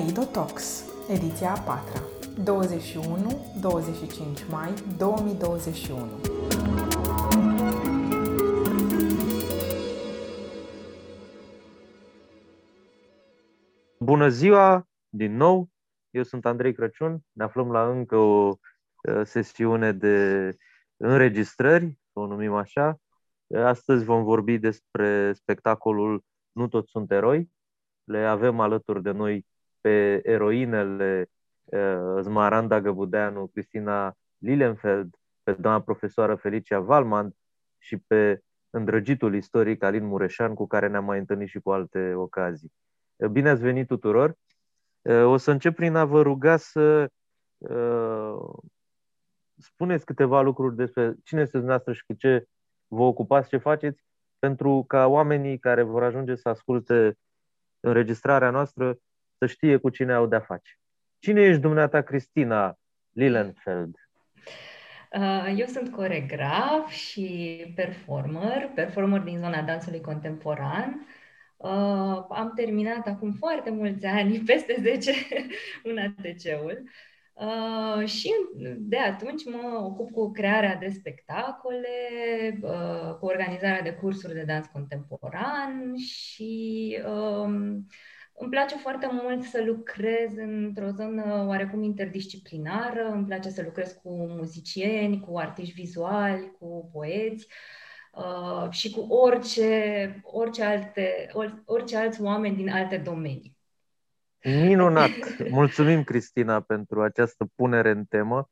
Kaleido Talks, ediția a patra, 21-25 mai 2021. Bună ziua, din nou! Eu sunt Andrei Crăciun. Ne aflăm la încă o uh, sesiune de înregistrări, o numim așa. Astăzi vom vorbi despre spectacolul Nu toți sunt eroi. Le avem alături de noi pe eroinele uh, Zmaranda Găbudeanu, Cristina Lilenfeld, pe doamna profesoară Felicia Valman și pe îndrăgitul istoric Alin Mureșan, cu care ne-am mai întâlnit și cu alte ocazii. Bine ați venit tuturor! O să încep prin a vă ruga să uh, spuneți câteva lucruri despre cine sunteți dumneavoastră și cu ce vă ocupați, ce faceți, pentru ca oamenii care vor ajunge să asculte înregistrarea noastră să știe cu cine au de-a face. Cine ești dumneata, Cristina Lillenfeld? Uh, eu sunt coregraf și performer, performer din zona dansului contemporan. Uh, am terminat acum foarte mulți ani, peste 10, un ATC-ul. Uh, și de atunci mă ocup cu crearea de spectacole, uh, cu organizarea de cursuri de dans contemporan și uh, îmi place foarte mult să lucrez într-o zonă oarecum interdisciplinară, îmi place să lucrez cu muzicieni, cu artiști vizuali, cu poeți uh, și cu orice, orice, alte, orice alți oameni din alte domenii. Minunat! Mulțumim, Cristina, pentru această punere în temă.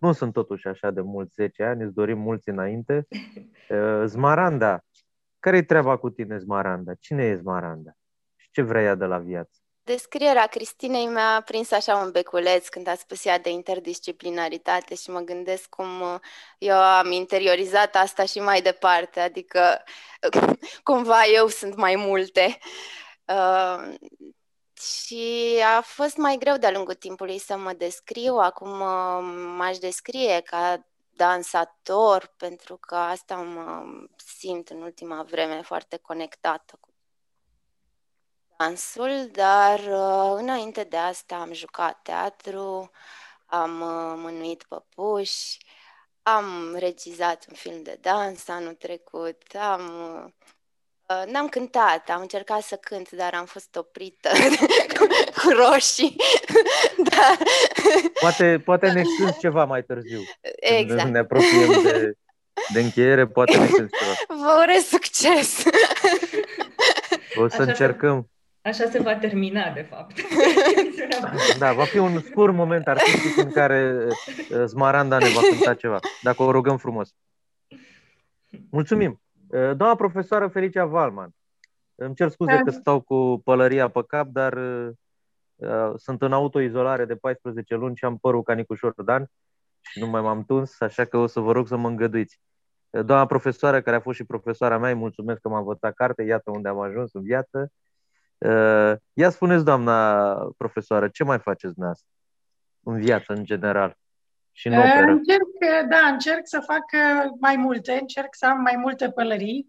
Nu sunt totuși așa de mulți 10 ani, îți dorim mulți înainte. Uh, Zmaranda, care-i treaba cu tine, Zmaranda? Cine e Zmaranda? Și ce vrea ea de la viață? Descrierea Cristinei mi-a prins așa un beculeț când a spus ea de interdisciplinaritate și mă gândesc cum uh, eu am interiorizat asta și mai departe, adică cumva eu sunt mai multe. Uh, și a fost mai greu de-a lungul timpului să mă descriu. Acum m-aș descrie ca dansator, pentru că asta mă simt în ultima vreme foarte conectată cu dansul, dar uh, înainte de asta am jucat teatru, am uh, mânuit păpuși, am regizat un film de dans anul trecut, am uh, Uh, n-am cântat, am încercat să cânt, dar am fost oprită cu, cu roșii. da. Poate, poate ne cânti ceva mai târziu. Exact. Când ne apropiem de, de încheiere, poate ne cânti ceva. Vă urez succes! O să așa încercăm. Se, așa se va termina, de fapt. da, va fi un scurt moment artistic în care uh, Smaranda ne va cânta ceva, dacă o rugăm frumos. Mulțumim! Eh, doamna profesoară Felicia Valman, îmi cer scuze da. că stau cu pălăria pe cap, dar uh, sunt în autoizolare de 14 luni și am părul ca Nicușor Dan și nu mai m-am tuns, așa că o să vă rog să mă îngăduiți. Doamna profesoară, care a fost și profesoara mea, îi mulțumesc că m-am votat carte, iată unde am ajuns în viață. Uh, ia spuneți, doamna profesoară, ce mai faceți dumneavoastră în viață, în general? și în operă? Încerc, da, încerc să fac mai multe, încerc să am mai multe pălării.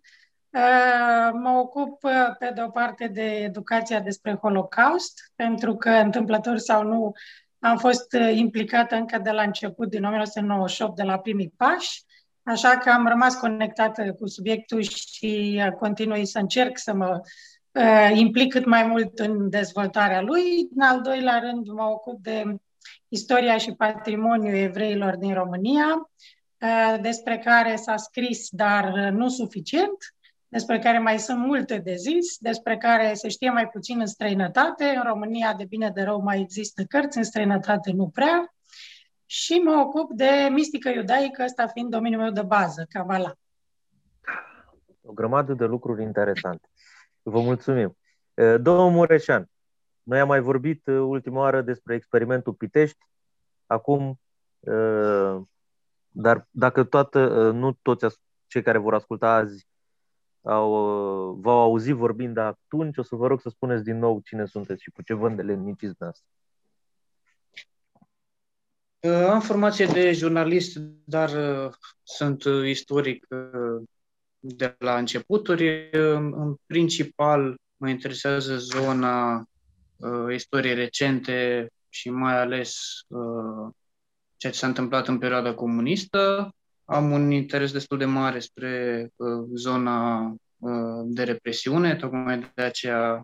Mă ocup, pe de o parte, de educația despre Holocaust, pentru că, întâmplător sau nu, am fost implicată încă de la început, din 1998, de la primii pași, așa că am rămas conectată cu subiectul și continui să încerc să mă implic cât mai mult în dezvoltarea lui. În al doilea rând, mă ocup de istoria și patrimoniul evreilor din România, uh, despre care s-a scris, dar uh, nu suficient, despre care mai sunt multe de zis, despre care se știe mai puțin în străinătate. În România, de bine de rău, mai există cărți, în străinătate nu prea. Și mă ocup de mistică iudaică, ăsta fiind domeniul meu de bază, Cavala. O grămadă de lucruri interesante. Vă mulțumim. Uh, domnul Mureșan, noi am mai vorbit uh, ultima oară despre experimentul Pitești, acum, uh, dar dacă toată, uh, nu toți cei care vor asculta azi au, v-au auzit vorbind de atunci, o să vă rog să spuneți din nou cine sunteți și cu ce vânt de lemniciți de asta. Am formație de jurnalist, dar sunt istoric de la începuturi. În principal mă interesează zona uh, istorii recente și mai ales uh, ceea ce s-a întâmplat în perioada comunistă. Am un interes destul de mare spre uh, zona uh, de represiune, tocmai de aceea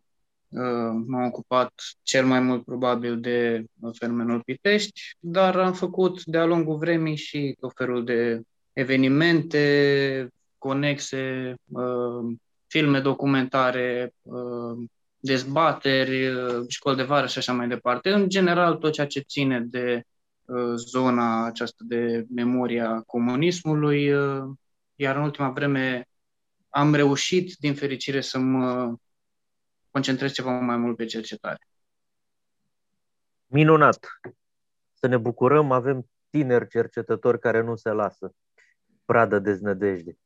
uh, m-am ocupat cel mai mult probabil de fenomenul Pitești, dar am făcut de-a lungul vremii și tot felul de evenimente conexe, uh, filme documentare, uh, dezbateri, uh, școli de vară și așa mai departe. În general, tot ceea ce ține de uh, zona aceasta de memoria comunismului, uh, iar în ultima vreme am reușit, din fericire, să mă concentrez ceva mai mult pe cercetare. Minunat! Să ne bucurăm, avem tineri cercetători care nu se lasă. Pradă deznădejde.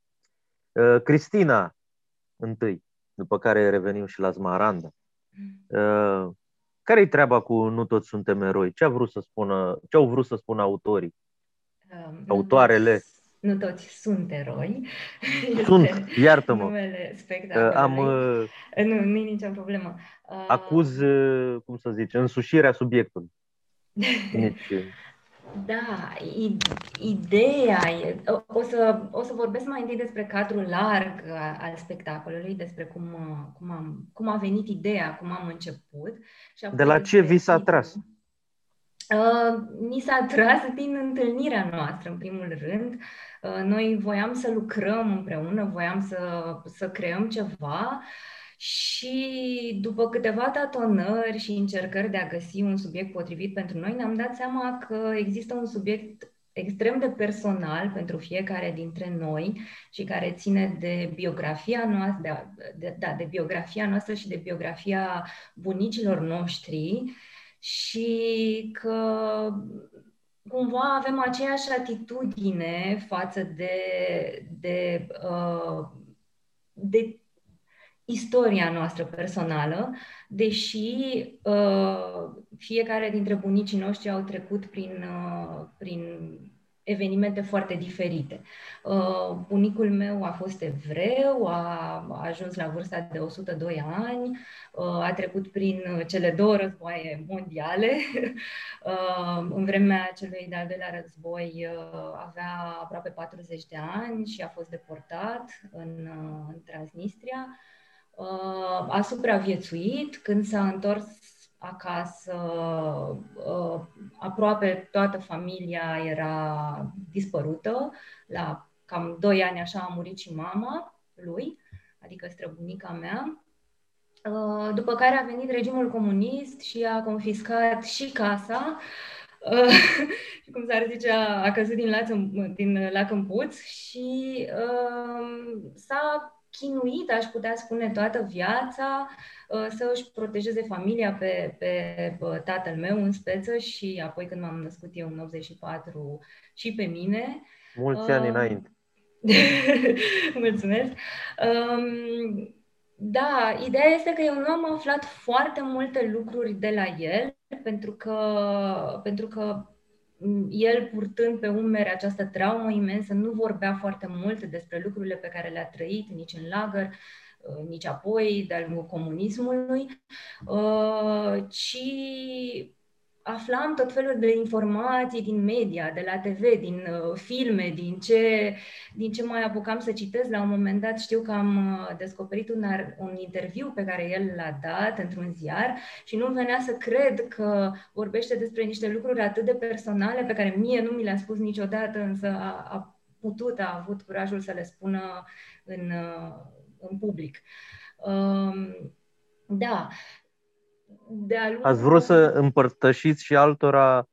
Cristina, întâi după care revenim și la Smaranda. Uh, care-i treaba cu Nu toți suntem eroi? Ce, a vrut să spună, ce au vrut să spună autorii? Uh, Autoarele? Nu toți sunt eroi. Sunt, iartă-mă. Numele spectacolului. Am, uh, nu, nu e nicio problemă. Uh, acuz, uh, cum să zice, însușirea subiectului. Nici, da, ideea e, o, să, o să vorbesc mai întâi despre cadrul larg al spectacolului, despre cum, cum, am, cum a venit ideea, cum am început. Și De la ce vi s-a tras? Uh, mi s-a tras din întâlnirea noastră, în primul rând. Uh, noi voiam să lucrăm împreună, voiam să, să creăm ceva și după câteva tatonări și încercări de a găsi un subiect potrivit pentru noi, ne-am dat seama că există un subiect extrem de personal pentru fiecare dintre noi și care ține de biografia noastră, de, de, da, de biografia noastră și de biografia bunicilor noștri și că cumva avem aceeași atitudine față de, de, uh, de istoria noastră personală, deși uh, fiecare dintre bunicii noștri au trecut prin, uh, prin evenimente foarte diferite. Uh, bunicul meu a fost evreu, a, a ajuns la vârsta de 102 ani, uh, a trecut prin cele două războaie mondiale. Uh, în vremea celui de-al doilea război uh, avea aproape 40 de ani și a fost deportat în, uh, în Transnistria. Uh, a supraviețuit când s-a întors acasă, uh, aproape toată familia era dispărută. La cam 2 ani așa a murit și mama lui, adică străbunica mea. Uh, după care a venit regimul comunist și a confiscat și casa, uh, cum s-ar zice, a, a căzut din lac în, din lac în puț și uh, s-a chinuit, aș putea spune, toată viața uh, să își protejeze familia pe, pe tatăl meu în speță și apoi când m-am născut eu în 84 și pe mine. Mulți ani uh, înainte. Mulțumesc. Um, da, ideea este că eu nu am aflat foarte multe lucruri de la el, pentru că, pentru că el purtând pe umeri această traumă imensă, nu vorbea foarte mult despre lucrurile pe care le-a trăit, nici în lagăr, uh, nici apoi, de-a lungul comunismului, uh, ci aflam tot felul de informații din media, de la TV, din uh, filme, din ce, din ce mai apucam să citesc. La un moment dat știu că am uh, descoperit un, ar, un interviu pe care el l-a dat într-un ziar și nu venea să cred că vorbește despre niște lucruri atât de personale pe care mie nu mi le-a spus niciodată, însă a, a putut, a avut curajul să le spună în, uh, în public. Um, da, de-a lungul... Ați vrut să împărtășiți și altora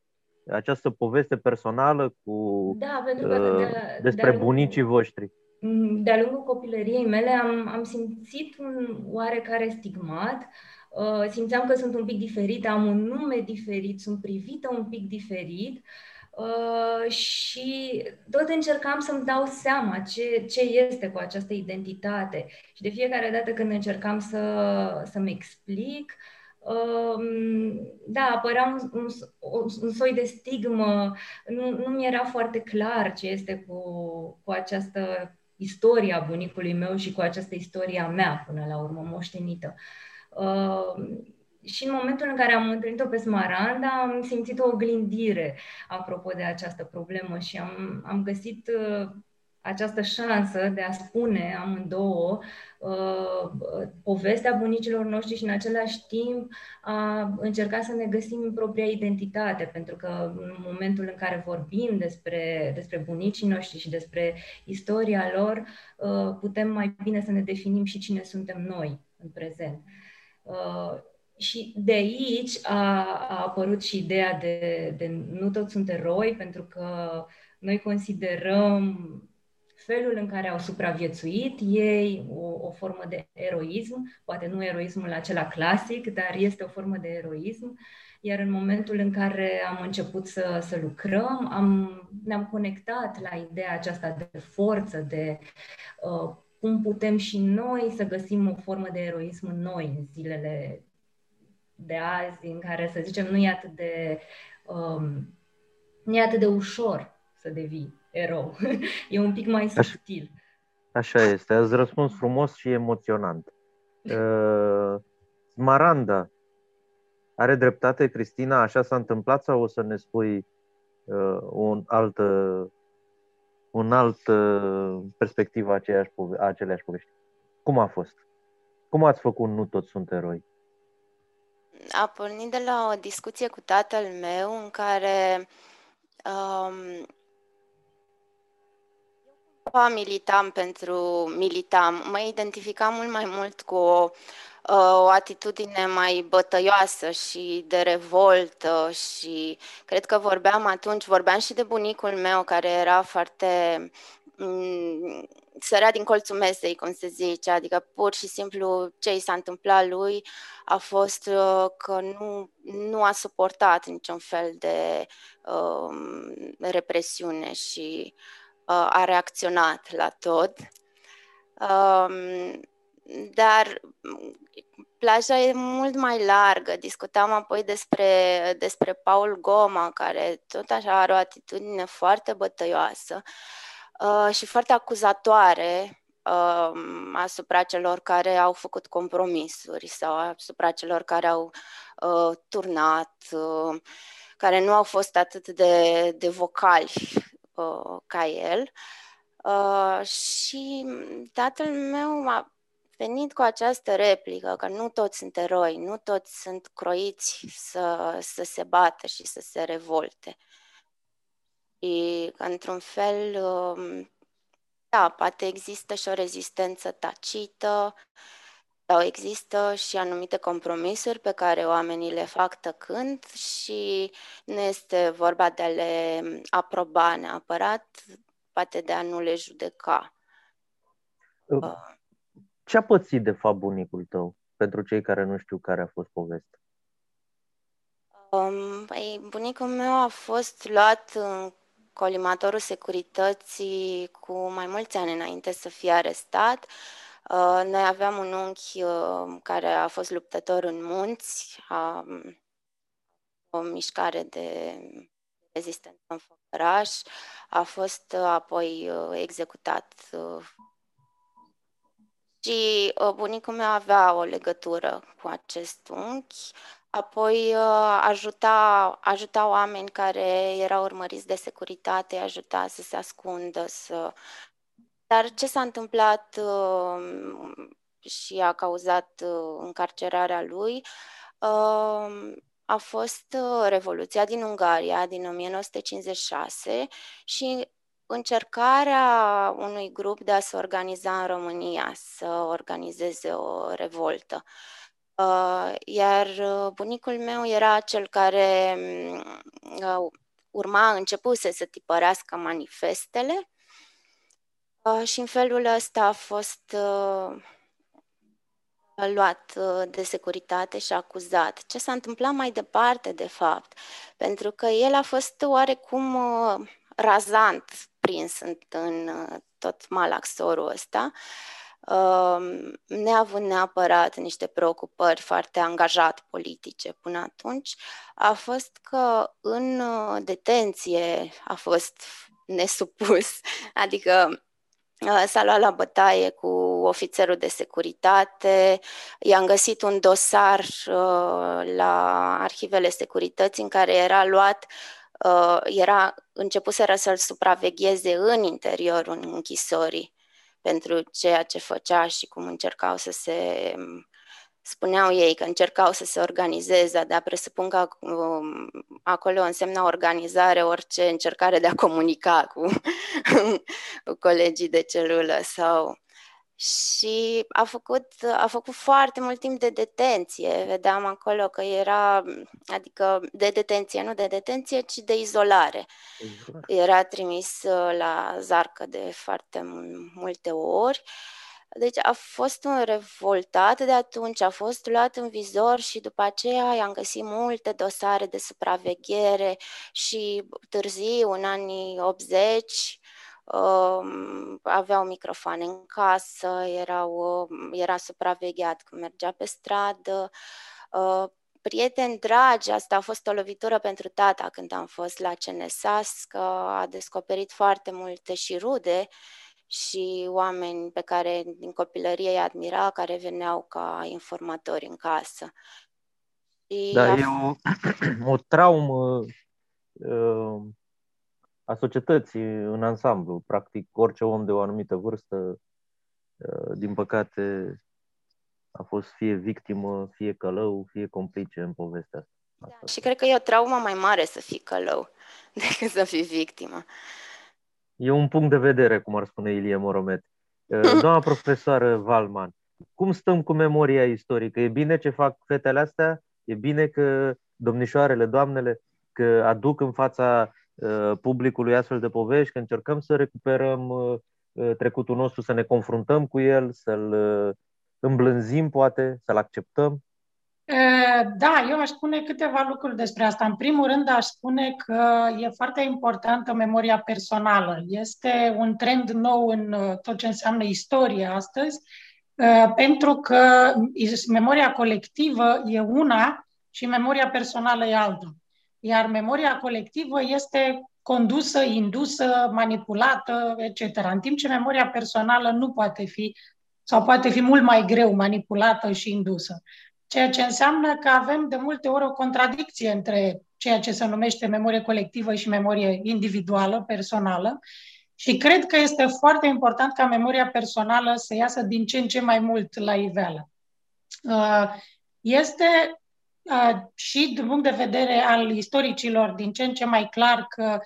această poveste personală cu da, pentru că uh, de, despre de bunicii voștri? Mm, de-a lungul copilăriei mele am, am simțit un oarecare stigmat, uh, simțeam că sunt un pic diferit, am un nume diferit, sunt privită un pic diferit uh, și tot încercam să-mi dau seama ce, ce este cu această identitate. Și de fiecare dată când încercam să, să-mi explic, uh, da, apărea un, un, un soi de stigmă, nu, nu mi era foarte clar ce este cu, cu această istoria bunicului meu și cu această istoria mea, până la urmă, moștenită. și în momentul în care am întâlnit-o pe Smaranda, am simțit o oglindire apropo de această problemă și am, am găsit uh, această șansă de a spune amândouă uh, povestea bunicilor noștri și în același timp a încerca să ne găsim propria identitate, pentru că în momentul în care vorbim despre, despre bunicii noștri și despre istoria lor, uh, putem mai bine să ne definim și cine suntem noi în prezent. Uh, și de aici a, a apărut și ideea de, de nu toți sunt eroi, pentru că noi considerăm felul în care au supraviețuit ei, o, o formă de eroism, poate nu eroismul acela clasic, dar este o formă de eroism. Iar în momentul în care am început să, să lucrăm, am, ne-am conectat la ideea aceasta de forță, de uh, cum putem și noi să găsim o formă de eroism în noi în zilele de azi, în care, să zicem, nu e atât de, um, nu e atât de ușor să devii erou. e un pic mai subtil. Așa este. Ați răspuns frumos și emoționant. Uh, Maranda, are dreptate Cristina? Așa s-a întâmplat sau o să ne spui uh, un alt, uh, un alt uh, perspectivă a, aceeași, a aceleași povești? Cum a fost? Cum ați făcut Nu toți sunt eroi? A pornit de la o discuție cu tatăl meu în care um, militam pentru militam, mă identificam mult mai mult cu o, o atitudine mai bătăioasă și de revoltă și cred că vorbeam atunci, vorbeam și de bunicul meu care era foarte mm, sărea din colțul mesei, cum se zice, adică pur și simplu ce i s-a întâmplat lui a fost uh, că nu, nu a suportat niciun fel de uh, represiune și uh, a reacționat la tot. Um, dar plaja e mult mai largă. Discutam apoi despre, despre Paul Goma, care tot așa are o atitudine foarte bătăioasă uh, și foarte acuzatoare uh, asupra celor care au făcut compromisuri sau asupra celor care au uh, turnat, uh, care nu au fost atât de, de vocali uh, ca el. Uh, și tatăl meu a venit cu această replică că nu toți sunt eroi, nu toți sunt croiți să, să se bată și să se revolte. Și că, într-un fel, um, da, poate există și o rezistență tacită, sau există și anumite compromisuri pe care oamenii le fac tăcând și nu este vorba de a le aproba neapărat, poate de a nu le judeca. Uh, ce a pățit de fapt bunicul tău, pentru cei care nu știu care a fost povestea? Um, păi, bunicul meu a fost luat în colimatorul securității cu mai mulți ani înainte să fie arestat. Uh, noi aveam un unchi uh, care a fost luptător în munți, a, o mișcare de rezistență în făcăraș, a fost uh, apoi executat și bunicul meu avea o legătură cu acest unchi, apoi ajuta, ajuta oameni care erau urmăriți de securitate, ajuta să se ascundă, să dar ce s-a întâmplat uh, și a cauzat uh, încarcerarea lui uh, a fost uh, Revoluția din Ungaria din 1956 și încercarea unui grup de a se organiza în România, să organizeze o revoltă. Uh, iar uh, bunicul meu era cel care uh, urma, începuse să tipărească manifestele Uh, și în felul ăsta a fost uh, luat uh, de securitate și acuzat. Ce s-a întâmplat mai departe, de fapt? Pentru că el a fost oarecum uh, razant prins în, în uh, tot malaxorul ăsta, uh, neavând neapărat niște preocupări foarte angajat politice până atunci, a fost că în uh, detenție a fost nesupus, adică s-a luat la bătaie cu ofițerul de securitate. I-am găsit un dosar uh, la arhivele securității în care era luat uh, era începuseră să-l supravegheze în interiorul închisorii pentru ceea ce făcea și cum încercau să se spuneau ei că încercau să se organizeze, dar presupun că um, acolo însemna organizare orice încercare de a comunica cu, cu colegii de celulă sau și a făcut, a făcut foarte mult timp de detenție. Vedeam acolo că era, adică de detenție, nu de detenție, ci de izolare. Exact. Era trimis uh, la zarcă de foarte multe ori. Deci a fost un revoltat de atunci, a fost luat în vizor și după aceea i-am găsit multe dosare de supraveghere și târziu, în anii 80, uh, aveau microfoane în casă, erau, uh, era supravegheat când mergea pe stradă. Uh, prieteni dragi, asta a fost o lovitură pentru tata când am fost la CNSAS, că a descoperit foarte multe și rude și oameni pe care din copilărie îi admira, care veneau ca informatori în casă. Și da, a... e o, o traumă uh, a societății în ansamblu. Practic, orice om de o anumită vârstă, uh, din păcate, a fost fie victimă, fie călău, fie complice în povestea asta. Da, și cred că e o traumă mai mare să fii călău decât să fii victimă. E un punct de vedere, cum ar spune Ilie Moromet. Uh, doamna profesoară Valman, cum stăm cu memoria istorică? E bine ce fac fetele astea? E bine că domnișoarele, doamnele, că aduc în fața Uh, publicului astfel de povești, că încercăm să recuperăm uh, uh, trecutul nostru, să ne confruntăm cu el, să-l îmblânzim, poate, să-l acceptăm? Da, eu aș spune câteva lucruri despre asta. În primul rând, aș spune că e foarte importantă memoria personală. Este un trend nou în tot ce înseamnă istorie astăzi, pentru că memoria colectivă e una și memoria personală e alta iar memoria colectivă este condusă, indusă, manipulată, etc. În timp ce memoria personală nu poate fi sau poate fi mult mai greu manipulată și indusă. Ceea ce înseamnă că avem de multe ori o contradicție între ceea ce se numește memorie colectivă și memorie individuală, personală. Și cred că este foarte important ca memoria personală să iasă din ce în ce mai mult la iveală. Uh, este și din punct de vedere al istoricilor din ce în ce mai clar că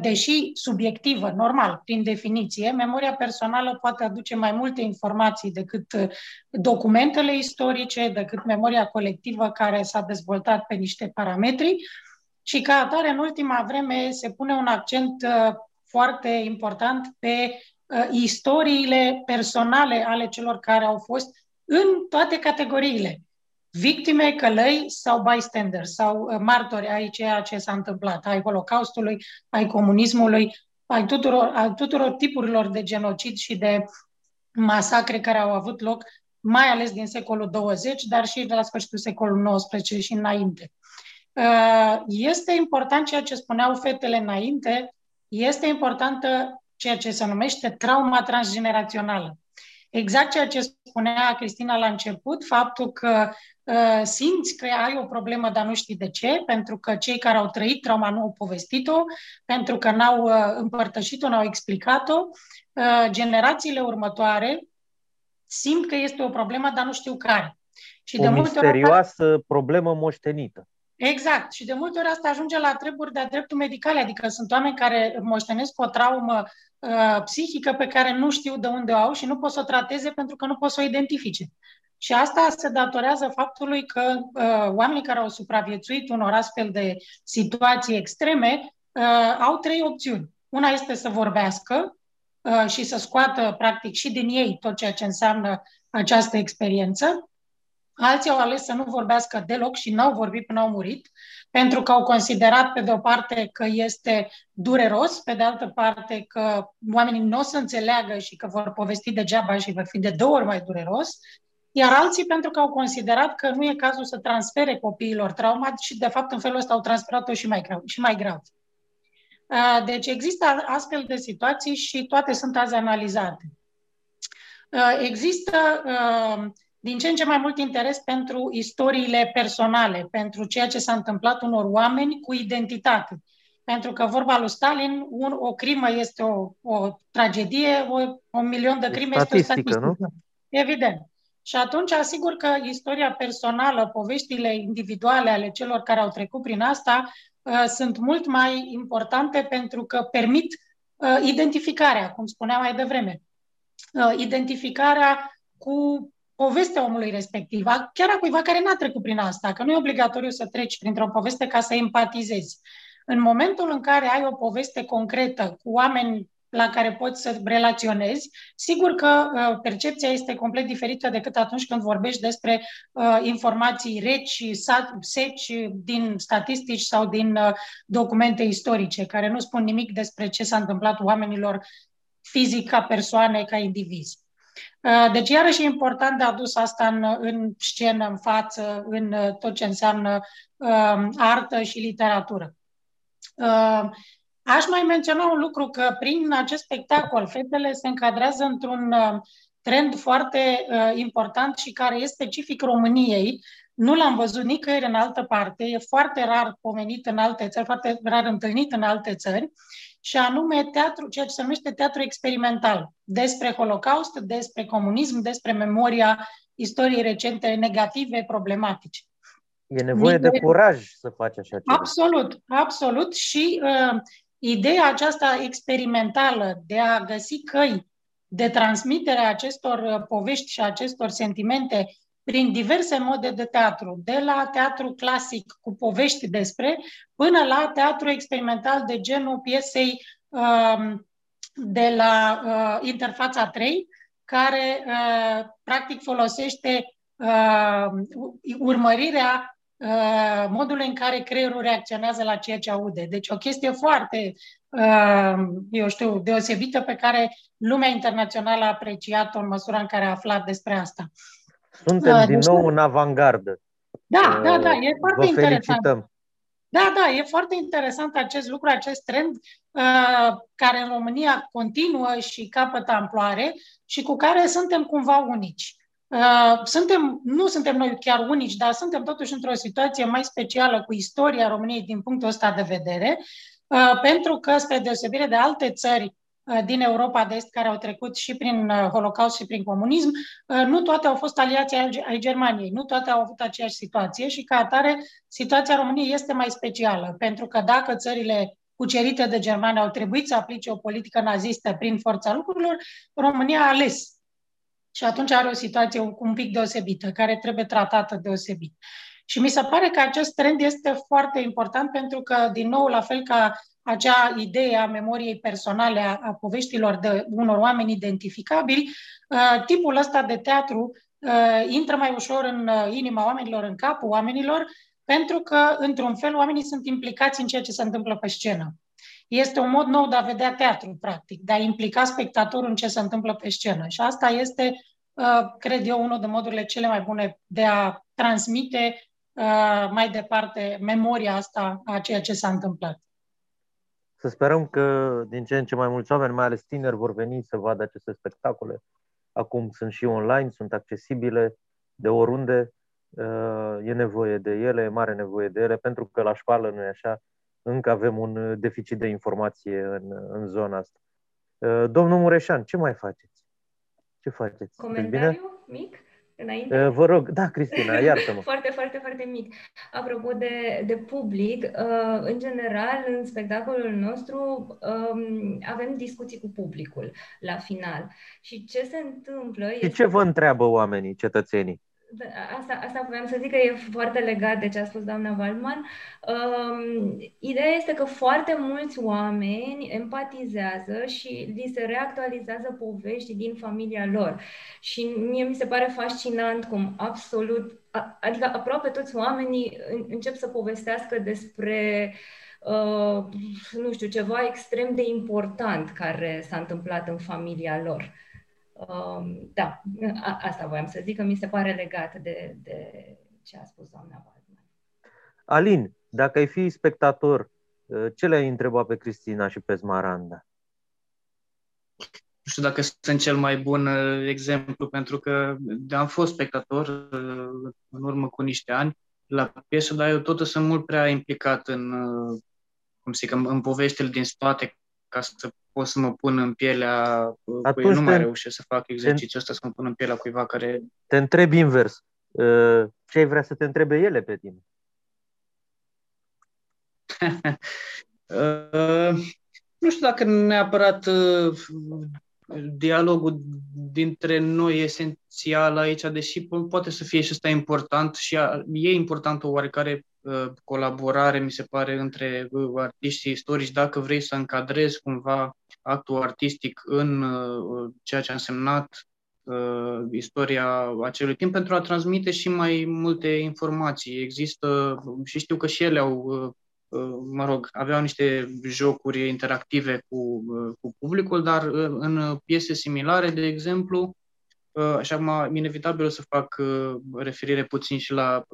deși subiectivă, normal, prin definiție, memoria personală poate aduce mai multe informații decât documentele istorice, decât memoria colectivă care s-a dezvoltat pe niște parametri. Și ca atare în ultima vreme se pune un accent foarte important pe istoriile personale ale celor care au fost în toate categoriile victime, călăi sau bystanders sau uh, martori ai ceea ce s-a întâmplat, ai Holocaustului, ai comunismului, ai tuturor, ai tuturor tipurilor de genocid și de masacre care au avut loc, mai ales din secolul 20, dar și de la sfârșitul secolului 19 și înainte. Uh, este important ceea ce spuneau fetele înainte, este importantă ceea ce se numește trauma transgenerațională. Exact ceea ce spunea Cristina la început, faptul că uh, simți că ai o problemă, dar nu știi de ce, pentru că cei care au trăit trauma nu au povestit-o, pentru că n-au uh, împărtășit-o, n-au explicat-o. Uh, generațiile următoare simt că este o problemă, dar nu știu care. Și o de multe misterioasă ori... problemă moștenită. Exact. Și de multe ori asta ajunge la treburi de-a dreptul medicale, adică sunt oameni care moștenesc o traumă uh, psihică pe care nu știu de unde o au și nu pot să o trateze pentru că nu pot să o identifice. Și asta se datorează faptului că uh, oamenii care au supraviețuit unor astfel de situații extreme uh, au trei opțiuni. Una este să vorbească uh, și să scoată, practic, și din ei tot ceea ce înseamnă această experiență. Alții au ales să nu vorbească deloc și n-au vorbit până au murit, pentru că au considerat, pe de o parte, că este dureros, pe de altă parte, că oamenii nu o să înțeleagă și că vor povesti degeaba și va fi de două ori mai dureros, iar alții pentru că au considerat că nu e cazul să transfere copiilor trauma și, de fapt, în felul ăsta au transferat-o și mai grav. Și mai grav. Deci există astfel de situații și toate sunt azi analizate. uh, există uh, din ce în ce mai mult interes pentru istoriile personale, pentru ceea ce s-a întâmplat unor oameni cu identitate. Pentru că vorba lui Stalin, un, o crimă este o, o tragedie, o, un milion de crime este o statistică. Nu? Evident. Și atunci, asigur că istoria personală, poveștile individuale ale celor care au trecut prin asta uh, sunt mult mai importante pentru că permit uh, identificarea, cum spuneam mai devreme. Uh, identificarea cu povestea omului respectiv, chiar a cuiva care n-a trecut prin asta, că nu e obligatoriu să treci printr-o poveste ca să empatizezi. În momentul în care ai o poveste concretă cu oameni la care poți să relaționezi, sigur că uh, percepția este complet diferită decât atunci când vorbești despre uh, informații reci, seci din statistici sau din uh, documente istorice, care nu spun nimic despre ce s-a întâmplat oamenilor fizic ca persoane, ca indivizi. Uh, deci, iarăși, e important de adus asta în, în scenă, în față, în uh, tot ce înseamnă uh, artă și literatură. Uh, aș mai menționa un lucru, că prin acest spectacol, fetele se încadrează într-un uh, trend foarte uh, important și care este specific României. Nu l-am văzut nicăieri în altă parte, e foarte rar pomenit în alte țări, foarte rar întâlnit în alte țări și anume teatru, ceea ce se numește teatru experimental, despre Holocaust, despre comunism, despre memoria istoriei recente negative, problematice. E nevoie de curaj să faci așa ceva. Absolut, absolut. Și uh, ideea aceasta experimentală de a găsi căi de transmitere a acestor uh, povești și a acestor sentimente prin diverse mode de teatru, de la teatru clasic cu povești despre, până la teatru experimental de genul piesei um, de la uh, Interfața 3, care uh, practic folosește uh, urmărirea modului în care creierul reacționează la ceea ce aude. Deci o chestie foarte, eu știu, deosebită pe care lumea internațională a apreciat-o în măsura în care a aflat despre asta. Suntem uh, din deci, nou în avangardă. Da, uh, da, da, e foarte Vă interesant. Felicităm. Da, da, e foarte interesant acest lucru, acest trend uh, care în România continuă și capătă amploare și cu care suntem cumva unici. Uh, suntem, nu suntem noi chiar unici, dar suntem totuși într-o situație mai specială cu istoria României din punctul ăsta de vedere, uh, pentru că, spre deosebire de alte țări Uh, din Europa de Est care au trecut și prin uh, Holocaust și prin comunism, uh, nu toate au fost aliații ai Germaniei, nu toate au avut aceeași situație și ca atare situația României este mai specială, pentru că dacă țările cucerite de germani au trebuit să aplice o politică nazistă prin forța lucrurilor, România a ales. Și atunci are o situație un pic deosebită, care trebuie tratată deosebit. Și mi se pare că acest trend este foarte important pentru că, din nou, la fel ca acea idee a memoriei personale, a, a poveștilor de unor oameni identificabili, uh, tipul ăsta de teatru uh, intră mai ușor în uh, inima oamenilor, în capul oamenilor, pentru că, într-un fel, oamenii sunt implicați în ceea ce se întâmplă pe scenă. Este un mod nou de a vedea teatru, practic, de a implica spectatorul în ce se întâmplă pe scenă. Și asta este, cred eu, unul de modurile cele mai bune de a transmite mai departe memoria asta a ceea ce s-a întâmplat. Să sperăm că din ce în ce mai mulți oameni, mai ales tineri, vor veni să vadă aceste spectacole. Acum sunt și online, sunt accesibile de oriunde. Uh, e nevoie de ele, e mare nevoie de ele, pentru că la școală, nu e așa, încă avem un deficit de informație în, în zona asta. Uh, domnul Mureșan, ce mai faceți? Ce faceți? Comentariu mic? înainte? Eh, vă rog, da, Cristina, iartă-mă. foarte, foarte, foarte mic. Apropo de, de public, uh, în general, în spectacolul nostru um, avem discuții cu publicul la final. Și ce se întâmplă Și este... ce vă întreabă oamenii, cetățenii? Da, asta, asta voiam să zic că e foarte legat de ce a spus doamna Waldman. Um, ideea este că foarte mulți oameni empatizează și li se reactualizează povești din familia lor. Și mie mi se pare fascinant cum absolut, adică aproape toți oamenii încep să povestească despre uh, nu știu, ceva extrem de important care s-a întâmplat în familia lor. Um, da, a, asta voiam să zic, că mi se pare legat de, de ce a spus doamna Waldman. Alin, dacă ai fi spectator, uh, ce le-ai întrebat pe Cristina și pe Smaranda? știu dacă sunt cel mai bun uh, exemplu, pentru că am fost spectator uh, în urmă cu niște ani la piesă, dar eu tot sunt mult prea implicat în, uh, cum zic, în, în poveștile din spate ca să pot să mă pun în pielea Atunci cui nu mai reușesc să fac exercițiul ăsta, să mă pun în pielea cuiva care... Te întreb invers. Ce ai vrea să te întrebe ele pe tine? nu știu dacă neapărat dialogul dintre noi e esențial aici, deși poate să fie și ăsta important și e important o oarecare uh, colaborare, mi se pare, între uh, artiștii istorici, dacă vrei să încadrezi cumva actul artistic în uh, ceea ce a însemnat istoria acelui timp pentru a transmite și mai multe informații. Există, și știu că și ele au Uh, mă rog, aveau niște jocuri interactive cu, uh, cu publicul, dar uh, în piese similare, de exemplu, așa mai inevitabil o să fac referire puțin și la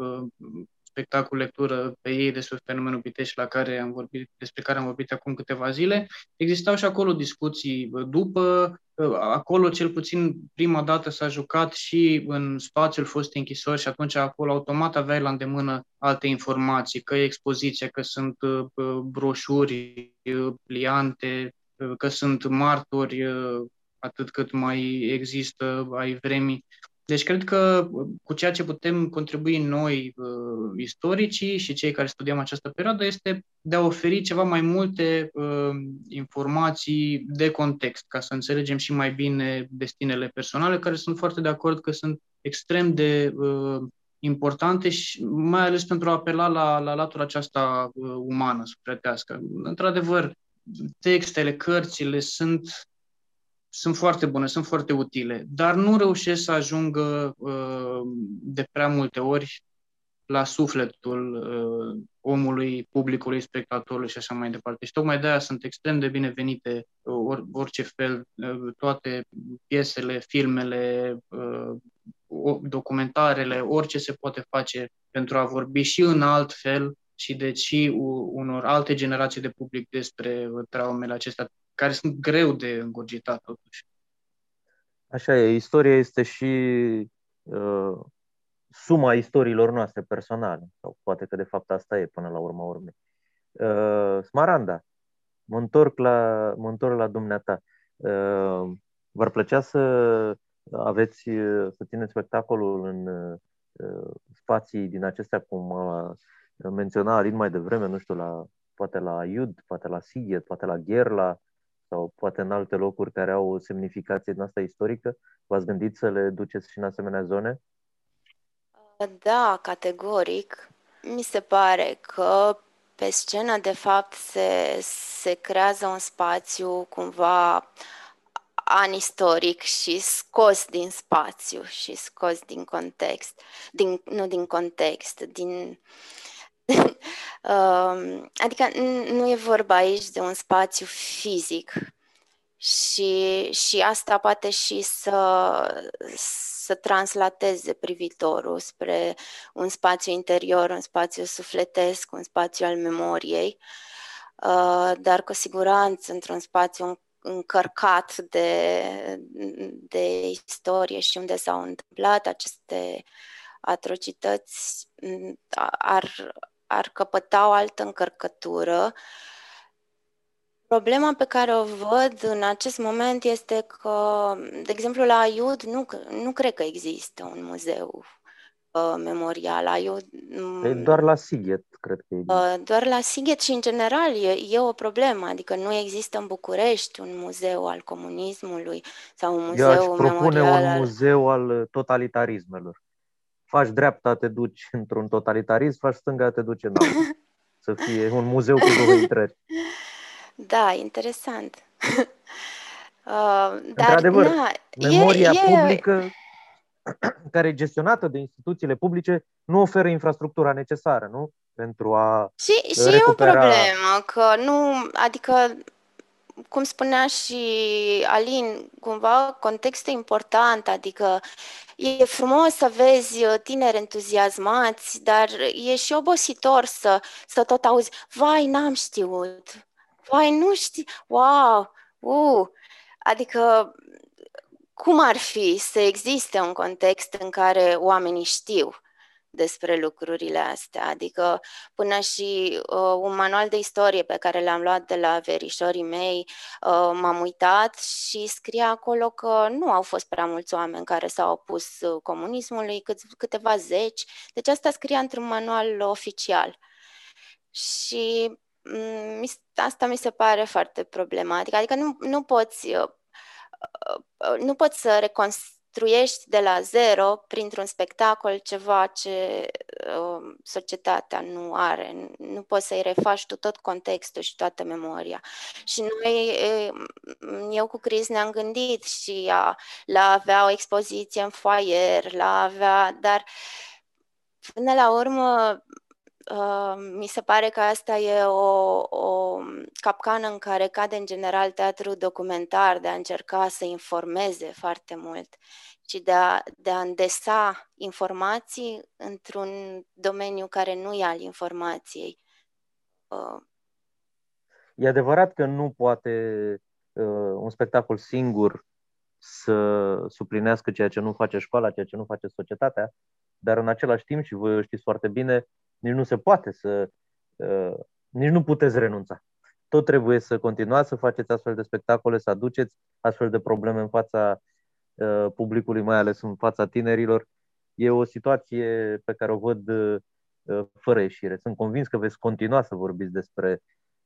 spectacol lectură pe ei despre fenomenul Pitești la care am vorbit, despre care am vorbit acum câteva zile. Existau și acolo discuții după, acolo cel puțin prima dată s-a jucat și în spațiul fost închisori și atunci acolo automat aveai la îndemână alte informații, că e expoziție, că sunt broșuri, pliante, că sunt martori atât cât mai există ai vremii. Deci cred că cu ceea ce putem contribui noi, uh, istoricii și cei care studiem această perioadă, este de a oferi ceva mai multe uh, informații de context, ca să înțelegem și mai bine destinele personale, care sunt foarte de acord că sunt extrem de uh, importante și mai ales pentru a apela la, la latura aceasta uh, umană, sufletească. Într-adevăr, textele, cărțile sunt sunt foarte bune, sunt foarte utile, dar nu reușesc să ajungă uh, de prea multe ori la sufletul uh, omului, publicului, spectatorului și așa mai departe. Și tocmai de aia sunt extrem de binevenite uh, or, orice fel, uh, toate piesele, filmele, uh, documentarele, orice se poate face pentru a vorbi și în alt fel și deci și unor alte generații de public despre traumele acestea care sunt greu de îngurgitat totuși. Așa e, istoria este și uh, suma istoriilor noastre personale, sau poate că de fapt asta e până la urma urmei. Uh, Smaranda, mă întorc la, mă întorc la dumneata. Uh, v-ar plăcea să aveți, să țineți spectacolul în uh, spații din acestea, cum a menționat Alin mai devreme, nu știu, la, poate la Iud, poate la Sighet, poate la Gherla, sau poate în alte locuri care au o semnificație din asta istorică? V-ați gândit să le duceți și în asemenea zone? Da, categoric. Mi se pare că pe scenă, de fapt, se, se creează un spațiu cumva anistoric și scos din spațiu și scos din context, din, nu din context, din adică nu e vorba aici de un spațiu fizic. Și, și asta poate și să, să translateze privitorul spre un spațiu interior, un spațiu sufletesc, un spațiu al memoriei, dar cu siguranță într-un spațiu încărcat de, de istorie și unde s-au întâmplat aceste atrocități ar, ar căpăta o altă încărcătură. Problema pe care o văd în acest moment este că, de exemplu, la Aiud nu, nu cred că există un muzeu uh, memorial. Aiud, e doar la Sighet, cred că există. Uh, doar la Sighet și, în general, e, e o problemă. Adică nu există în București un muzeu al comunismului sau un muzeu Eu aș propune memorial un al... muzeu al totalitarismelor faci dreapta, te duci într-un totalitarism, faci stânga, te duci în altul. Să fie un muzeu cu două intrări. Da, interesant. uh, dar, Într-adevăr, na, memoria e, e... publică care e gestionată de instituțiile publice nu oferă infrastructura necesară, nu? Pentru a Și, și recupera... e o problemă, că nu, adică cum spunea și Alin, cumva contextul important, adică e frumos să vezi uh, tineri entuziasmați, dar e și obositor să, să tot auzi, vai, n-am știut, vai, nu știu, wow, uh. Adică, cum ar fi să existe un context în care oamenii știu despre lucrurile astea. Adică până și uh, un manual de istorie pe care l-am luat de la verișorii mei, uh, m-am uitat și scria acolo că nu au fost prea mulți oameni care s-au opus uh, comunismului, cât, câteva zeci. Deci asta scria într-un manual oficial. Și mm, asta mi se pare foarte problematic. Adică nu, nu poți uh, uh, nu poți să reconstruiești construiești de la zero, printr-un spectacol, ceva ce uh, societatea nu are. Nu poți să-i refaci tu tot contextul și toată memoria. Și noi, eu cu Cris ne-am gândit și a, la avea o expoziție în foaier, la avea, dar până la urmă Uh, mi se pare că asta e o, o capcană în care cade în general teatru documentar, de a încerca să informeze foarte mult și de a, de a îndesa informații într-un domeniu care nu e al informației. Uh. E adevărat că nu poate uh, un spectacol singur să suplinească ceea ce nu face școala, ceea ce nu face societatea, dar în același timp, și voi știți foarte bine, nici nu se poate să. Uh, nici nu puteți renunța. Tot trebuie să continuați să faceți astfel de spectacole, să aduceți astfel de probleme în fața uh, publicului, mai ales în fața tinerilor. E o situație pe care o văd uh, fără ieșire. Sunt convins că veți continua să vorbiți despre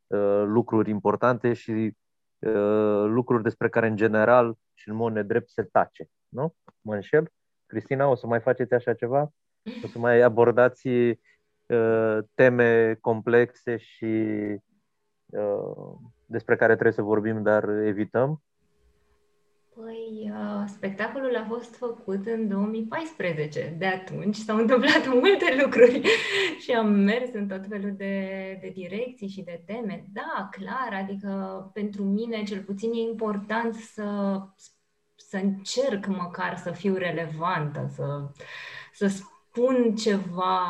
uh, lucruri importante și uh, lucruri despre care, în general și în mod nedrept, se tace. Nu? Mă înșel? Cristina, o să mai faceți așa ceva? O să mai abordați Uh, teme complexe și uh, despre care trebuie să vorbim, dar evităm? Păi, uh, spectacolul a fost făcut în 2014. De atunci s-au întâmplat multe lucruri și am mers în tot felul de, de direcții și de teme. Da, clar, adică pentru mine cel puțin e important să, să încerc măcar să fiu relevantă, să, să spun ceva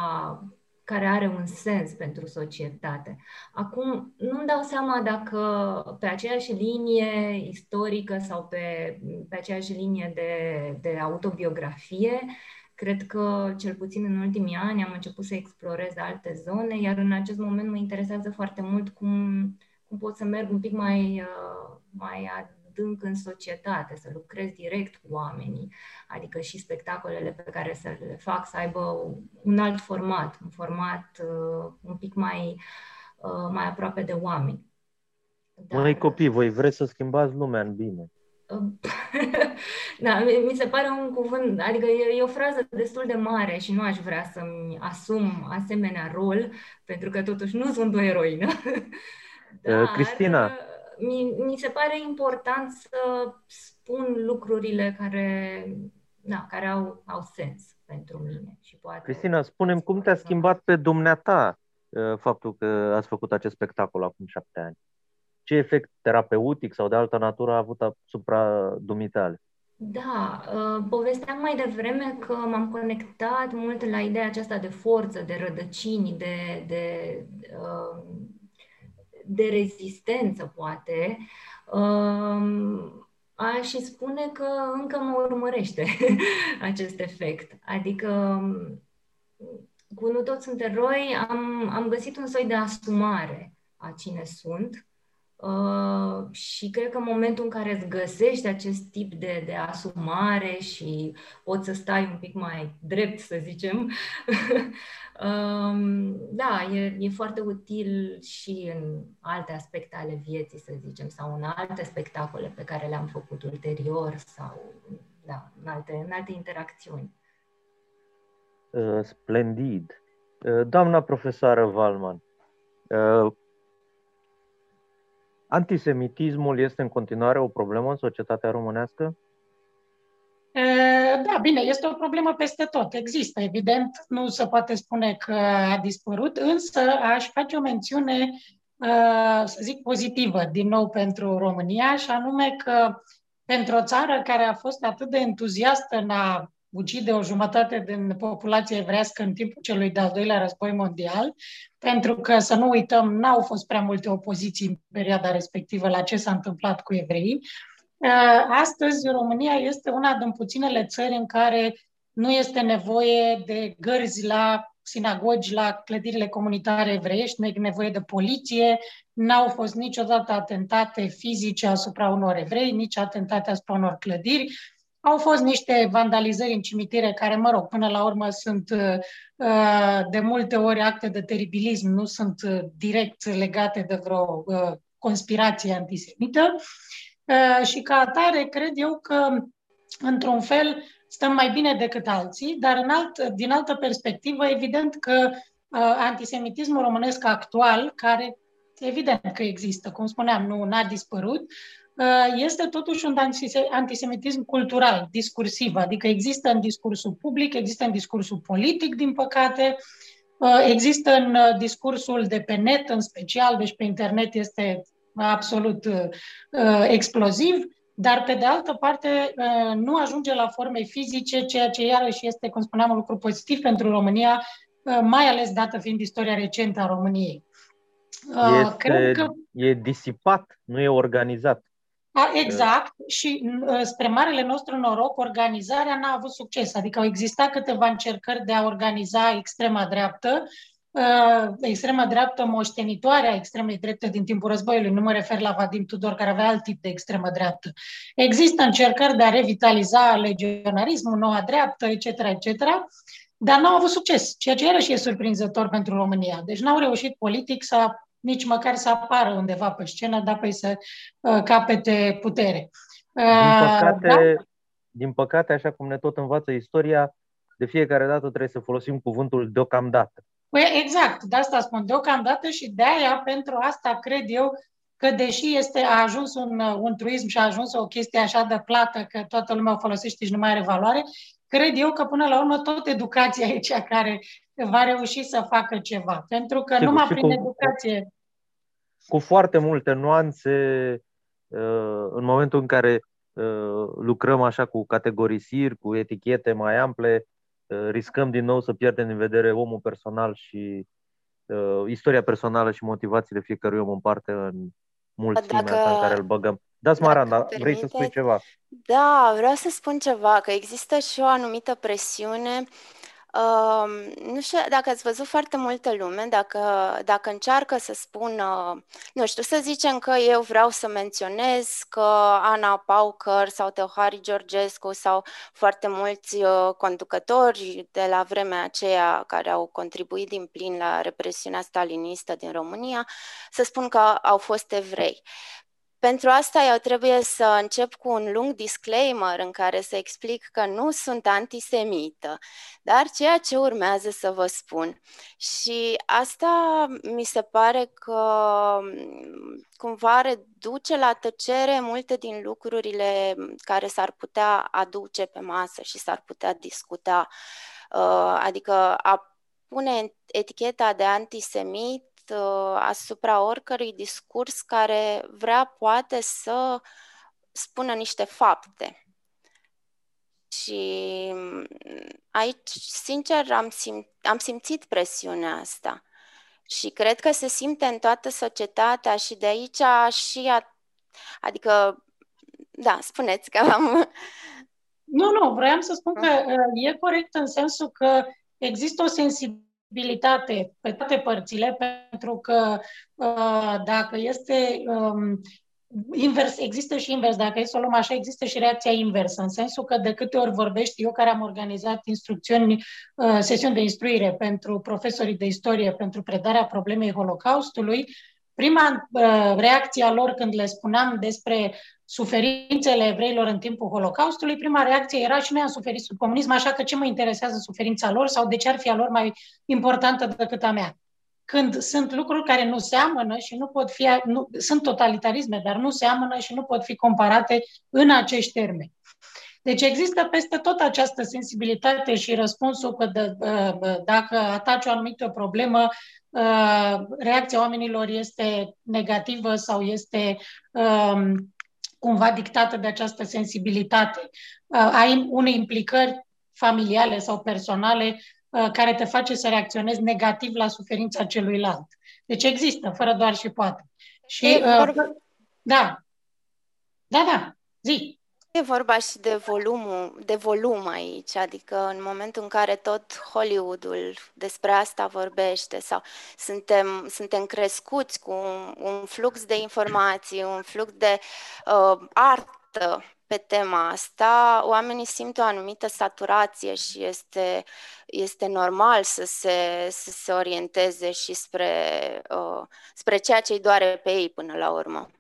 care are un sens pentru societate. Acum, nu-mi dau seama dacă pe aceeași linie istorică sau pe, pe aceeași linie de, de autobiografie, cred că, cel puțin în ultimii ani, am început să explorez alte zone, iar în acest moment mă interesează foarte mult cum, cum pot să merg un pic mai, uh, mai adânc în societate, să lucrez direct cu oamenii, adică și spectacolele pe care să le fac să aibă un alt format, un format uh, un pic mai, uh, mai aproape de oameni. Dar... Măi copii, voi vreți să schimbați lumea în bine. da, mi se pare un cuvânt, adică e, e o frază destul de mare și nu aș vrea să-mi asum asemenea rol, pentru că totuși nu sunt o eroină. Dar, Cristina, mi, mi se pare important să spun lucrurile care, da, care au, au sens pentru mine. Și poate Cristina, spunem cum te-a schimbat pe dumneata uh, faptul că ați făcut acest spectacol acum șapte ani? Ce efect terapeutic sau de altă natură a avut asupra dumitale? Da, uh, povesteam mai devreme că m-am conectat mult la ideea aceasta de forță, de rădăcini, de, de uh, de rezistență, poate, um, aș spune că încă mă urmărește acest efect. Adică, cu Nu toți sunt eroi, am, am găsit un soi de asumare a cine sunt Uh, și cred că în momentul în care îți găsești acest tip de, de asumare și poți să stai un pic mai drept, să zicem, um, da, e, e foarte util și în alte aspecte ale vieții, să zicem, sau în alte spectacole pe care le-am făcut ulterior sau da, în, alte, în alte interacțiuni. Uh, splendid. Uh, doamna profesoară Valman, uh, Antisemitismul este în continuare o problemă în societatea românească? Da, bine, este o problemă peste tot. Există, evident, nu se poate spune că a dispărut, însă aș face o mențiune, să zic, pozitivă, din nou pentru România, și anume că pentru o țară care a fost atât de entuziastă în a ucide o jumătate din populația evrească în timpul celui de-al doilea război mondial, pentru că, să nu uităm, n-au fost prea multe opoziții în perioada respectivă la ce s-a întâmplat cu evreii. Astăzi, România este una din puținele țări în care nu este nevoie de gărzi la sinagogi, la clădirile comunitare evreiești, nu e nevoie de poliție, n-au fost niciodată atentate fizice asupra unor evrei, nici atentate asupra unor clădiri. Au fost niște vandalizări în cimitire care, mă rog, până la urmă sunt uh, de multe ori acte de teribilism, nu sunt uh, direct legate de vreo uh, conspirație antisemită. Și ca atare, cred eu că, într-un fel, stăm mai bine decât alții, dar în alt, din altă perspectivă, evident că antisemitismul românesc actual, care evident că există, cum spuneam, nu a dispărut, Uh, este totuși un antisemitism cultural, discursiv, adică există în discursul public, există în discursul politic, din păcate, uh, există în uh, discursul de pe net, în special, deci pe internet este absolut exploziv, dar pe de altă parte nu ajunge la forme fizice, ceea ce iarăși este, cum spuneam, un lucru pozitiv pentru România, mai ales dată fiind istoria recentă a României. Este, Cred că... E disipat, nu e organizat. A, exact. Și ă, spre marele nostru noroc, organizarea n-a avut succes. Adică au existat câteva încercări de a organiza extrema dreaptă, ă, extrema dreaptă moștenitoare a extremei drepte din timpul războiului. Nu mă refer la Vadim Tudor, care avea alt tip de extremă dreaptă. Există încercări de a revitaliza legionarismul, noua dreaptă, etc., etc., dar n-au avut succes, ceea ce iarăși e surprinzător pentru România. Deci n-au reușit politic să nici măcar să apară undeva pe scenă, dar pe să uh, capete putere. Din uh, păcate, da? din păcate, așa cum ne tot învață istoria, de fiecare dată trebuie să folosim cuvântul deocamdată. Păi exact, de asta spun deocamdată și de aia, pentru asta cred eu că deși este, a ajuns un, un truism și a ajuns o chestie așa de plată că toată lumea o folosește și nu mai are valoare, cred eu că până la urmă tot educația e cea care va reuși să facă ceva. Pentru că Sigur, numai prin cu, educație... Cu foarte multe nuanțe, uh, în momentul în care uh, lucrăm așa cu categorisiri, cu etichete mai ample, uh, riscăm din nou să pierdem din vedere omul personal și istoria personală și motivațiile fiecărui om în parte în mulțimea Dacă... asta în care îl băgăm. Da, Smaranda, vrei să spui ceva? Da, vreau să spun ceva, că există și o anumită presiune nu știu dacă ați văzut foarte multă lume, dacă, dacă încearcă să spună, nu știu, să zicem că eu vreau să menționez că Ana Paucăr sau Teohari Georgescu sau foarte mulți uh, conducători de la vremea aceea care au contribuit din plin la represiunea stalinistă din România, să spun că au fost evrei. Pentru asta eu trebuie să încep cu un lung disclaimer în care să explic că nu sunt antisemită, dar ceea ce urmează să vă spun. Și asta mi se pare că mm, cumva reduce la tăcere multe din lucrurile care s-ar putea aduce pe masă și s-ar putea discuta. Uh, adică a pune eticheta de antisemit uh, asupra oricărui discurs care vrea poate să spună niște fapte. Și mm, aici, sincer, am, sim- am simțit presiunea asta. Și cred că se simte în toată societatea și de aici și a... Adică, da, spuneți că am... Nu, nu, vreau să spun că uh, e corect în sensul că există o sensibilitate posibilitate pe toate părțile, pentru că uh, dacă este um, invers, există și invers, dacă e să o luăm așa, există și reacția inversă, în sensul că de câte ori vorbești, eu care am organizat instrucțiuni, uh, sesiuni de instruire pentru profesorii de istorie, pentru predarea problemei Holocaustului, prima uh, reacție a lor când le spuneam despre suferințele evreilor în timpul Holocaustului, prima reacție era și noi am suferit sub comunism, așa că ce mă interesează suferința lor sau de ce ar fi a lor mai importantă decât a mea? Când sunt lucruri care nu seamănă și nu pot fi, nu, sunt totalitarisme, dar nu seamănă și nu pot fi comparate în acești termeni. Deci există peste tot această sensibilitate și răspunsul că de, dacă ataci o anumită problemă, reacția oamenilor este negativă sau este um, cumva dictată de această sensibilitate. Uh, ai unei implicări familiale sau personale uh, care te face să reacționezi negativ la suferința celuilalt. Deci există, fără doar și poate. Și, uh, da. Da, da. Zi! E vorba și de volumul, de volum aici, adică în momentul în care tot Hollywoodul despre asta vorbește sau suntem, suntem crescuți cu un, un flux de informații, un flux de uh, artă pe tema asta, oamenii simt o anumită saturație și este, este normal să se, să se orienteze și spre, uh, spre ceea ce îi doare pe ei până la urmă.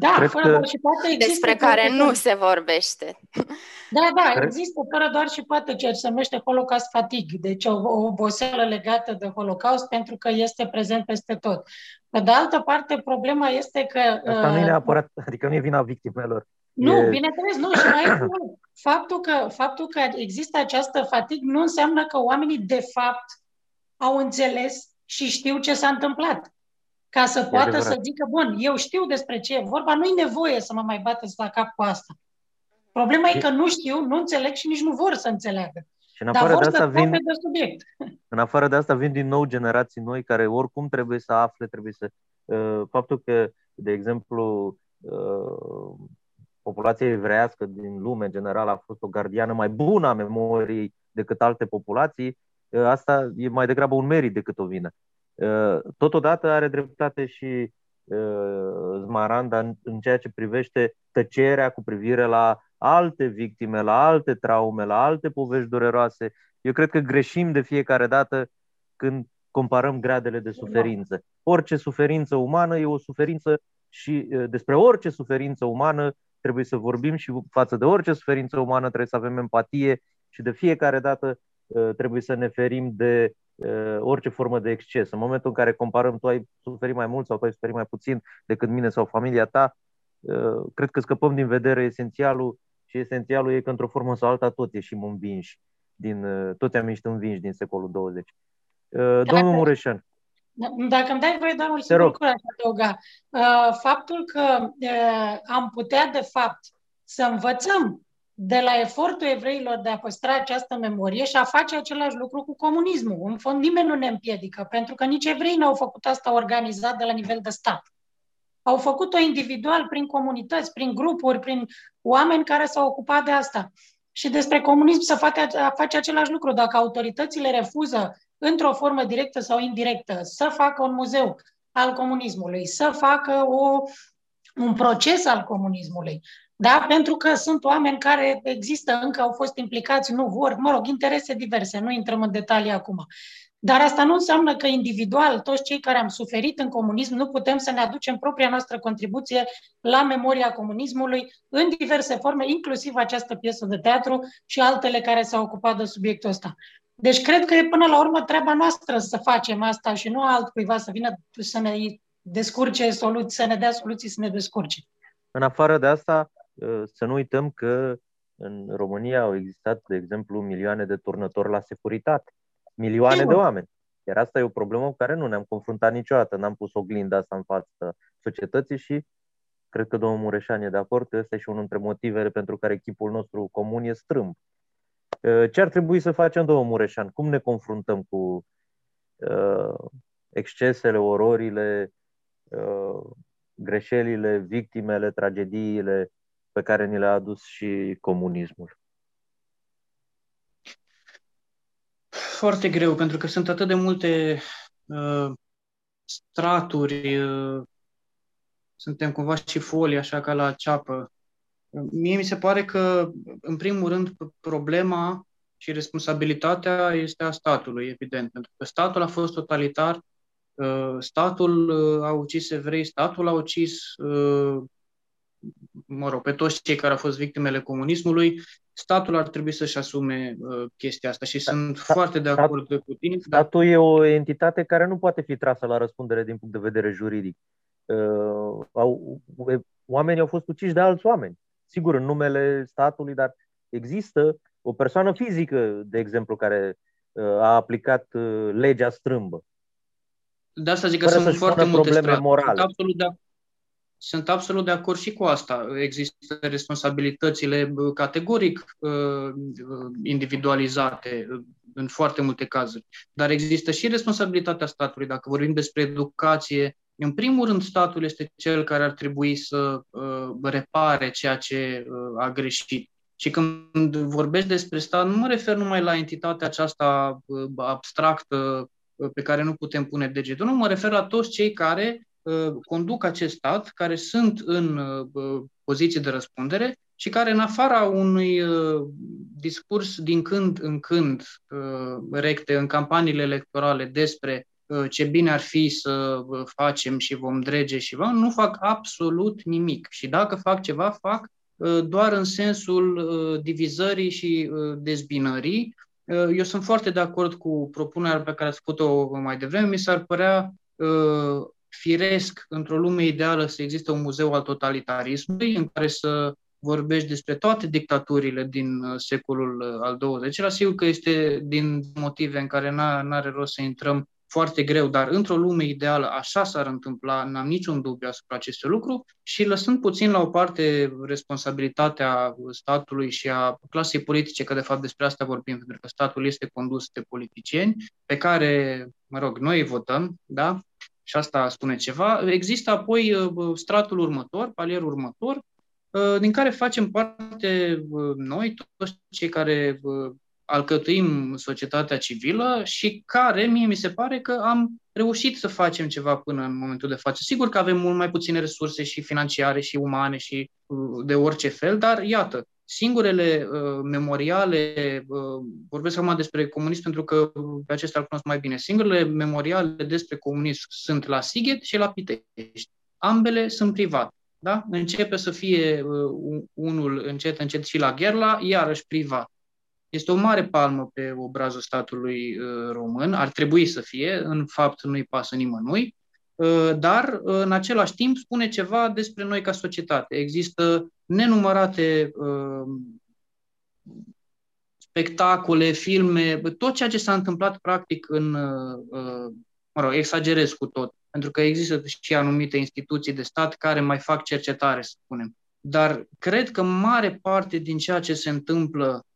Da, Cred fără că... doar și poate există... Despre care nu se vorbește. Da, da, Cred... există fără doar și poate ceea ce se numește Holocaust fatigue, deci o, o oboseală legată de Holocaust pentru că este prezent peste tot. Pe de altă parte, problema este că... Asta uh, nu e neapărat, adică nu e vina victimelor. Nu, e... bineînțeles, nu. Și mai e faptul că, faptul că există această fatig nu înseamnă că oamenii de fapt au înțeles și știu ce s-a întâmplat. Ca să poată să zică, bun, eu știu despre ce e vorba, nu-i nevoie să mă mai bateți la cap cu asta. Problema e că nu știu, nu înțeleg și nici nu vor să înțeleagă. Și în afară Dar vor de asta vin, de subiect. În afară de asta vin din nou generații noi care oricum trebuie să afle, trebuie să... Uh, faptul că, de exemplu, uh, populația evreiască din lume în general a fost o gardiană mai bună a memoriei decât alte populații, uh, asta e mai degrabă un merit decât o vină. Uh, totodată are dreptate și uh, Zmaranda în ceea ce privește tăcerea cu privire la alte victime, la alte traume, la alte povești dureroase. Eu cred că greșim de fiecare dată când comparăm gradele de suferință. Orice suferință umană e o suferință și despre orice suferință umană trebuie să vorbim și față de orice suferință umană trebuie să avem empatie și de fiecare dată trebuie să ne ferim de orice formă de exces. În momentul în care comparăm tu ai suferit mai mult sau tu ai suferit mai puțin decât mine sau familia ta, cred că scăpăm din vedere esențialul și esențialul e că într-o formă sau alta tot ieșim învinși, din, toți am ieșit învinși din secolul 20. Domnul Mureșan. Dacă îmi dai voie doar un singur lucru aș adăuga. Faptul că am putea, de fapt, să învățăm de la efortul evreilor de a păstra această memorie și a face același lucru cu comunismul. În fond, nimeni nu ne împiedică, pentru că nici evreii n-au făcut asta organizat de la nivel de stat. Au făcut-o individual, prin comunități, prin grupuri, prin oameni care s-au ocupat de asta. Și despre comunism să face, face același lucru. Dacă autoritățile refuză, într-o formă directă sau indirectă, să facă un muzeu al comunismului, să facă o, un proces al comunismului, da? Pentru că sunt oameni care există, încă au fost implicați, nu vor, mă rog, interese diverse, nu intrăm în detalii acum. Dar asta nu înseamnă că individual, toți cei care am suferit în comunism, nu putem să ne aducem propria noastră contribuție la memoria comunismului în diverse forme, inclusiv această piesă de teatru și altele care s-au ocupat de subiectul ăsta. Deci cred că e până la urmă treaba noastră să facem asta și nu altcuiva să vină să ne descurce soluții, să ne dea soluții să ne descurce. În afară de asta, Uh, să nu uităm că în România au existat, de exemplu, milioane de turnători la securitate. Milioane de oameni. Iar asta e o problemă cu care nu ne-am confruntat niciodată. N-am pus oglinda asta în fața societății și cred că domnul Mureșan e de acord că ăsta e și unul dintre motivele pentru care echipul nostru comun e strâmb. Uh, ce ar trebui să facem, domnul Mureșan? Cum ne confruntăm cu uh, excesele, ororile, uh, greșelile, victimele, tragediile pe care ni le-a adus și comunismul? Foarte greu, pentru că sunt atât de multe uh, straturi, uh, suntem cumva și folii, așa ca la ceapă. Mie mi se pare că, în primul rând, problema și responsabilitatea este a statului, evident, pentru că statul a fost totalitar, uh, statul uh, a ucis evrei, statul a ucis uh, mă rog, pe toți cei care au fost victimele comunismului, statul ar trebui să-și asume uh, chestia asta și da, sunt stat, foarte de acord stat, cu tine. Statul dar... e o entitate care nu poate fi trasă la răspundere din punct de vedere juridic. Uh, au, oamenii au fost uciși de alți oameni, sigur, în numele statului, dar există o persoană fizică, de exemplu, care uh, a aplicat uh, legea strâmbă. De asta zic că sunt foarte multe probleme morale. Sunt absolut de, sunt absolut de acord și cu asta. Există responsabilitățile categoric individualizate în foarte multe cazuri, dar există și responsabilitatea statului. Dacă vorbim despre educație, în primul rând, statul este cel care ar trebui să repare ceea ce a greșit. Și când vorbesc despre stat, nu mă refer numai la entitatea aceasta abstractă pe care nu putem pune degetul, nu mă refer la toți cei care Uh, conduc acest stat, care sunt în uh, poziție de răspundere și care, în afara unui uh, discurs din când în când recte în campaniile electorale despre ce bine ar fi să facem și vom drege și vom, nu fac absolut nimic. Și dacă fac ceva, fac doar în sensul divizării și dezbinării. Eu sunt foarte de acord cu propunerea pe care ați făcut-o mai devreme. Mi s-ar părea firesc într-o lume ideală să existe un muzeu al totalitarismului în care să vorbești despre toate dictaturile din uh, secolul uh, al XX-lea. Sigur că este din motive în care nu are rost să intrăm foarte greu, dar într-o lume ideală așa s-ar întâmpla, n-am niciun dubiu asupra acestui lucru și lăsând puțin la o parte responsabilitatea statului și a clasei politice, că de fapt despre asta vorbim, pentru că statul este condus de politicieni pe care, mă rog, noi votăm, da? Și asta spune ceva. Există apoi uh, stratul următor, palierul următor, uh, din care facem parte uh, noi, toți cei care alcătuim societatea civilă și care, mie mi se pare că am reușit să facem ceva până în momentul de față. Sigur că avem mult mai puține resurse și financiare și umane și de orice fel, dar iată, Singurele uh, memoriale, uh, vorbesc acum despre comunism pentru că pe acestea îl cunosc mai bine, singurele memoriale despre comunism sunt la Sighet și la Pitești. Ambele sunt private. Da? Începe să fie uh, unul încet, încet și la Gherla, iarăși privat. Este o mare palmă pe obrazul statului uh, român, ar trebui să fie, în fapt nu-i pasă nimănui, uh, dar uh, în același timp spune ceva despre noi ca societate. Există nenumărate uh, spectacole, filme, tot ceea ce s-a întâmplat practic în, uh, uh, mă rog, exagerez cu tot, pentru că există și anumite instituții de stat care mai fac cercetare, să spunem. Dar cred că mare parte din ceea ce se întâmplă uh,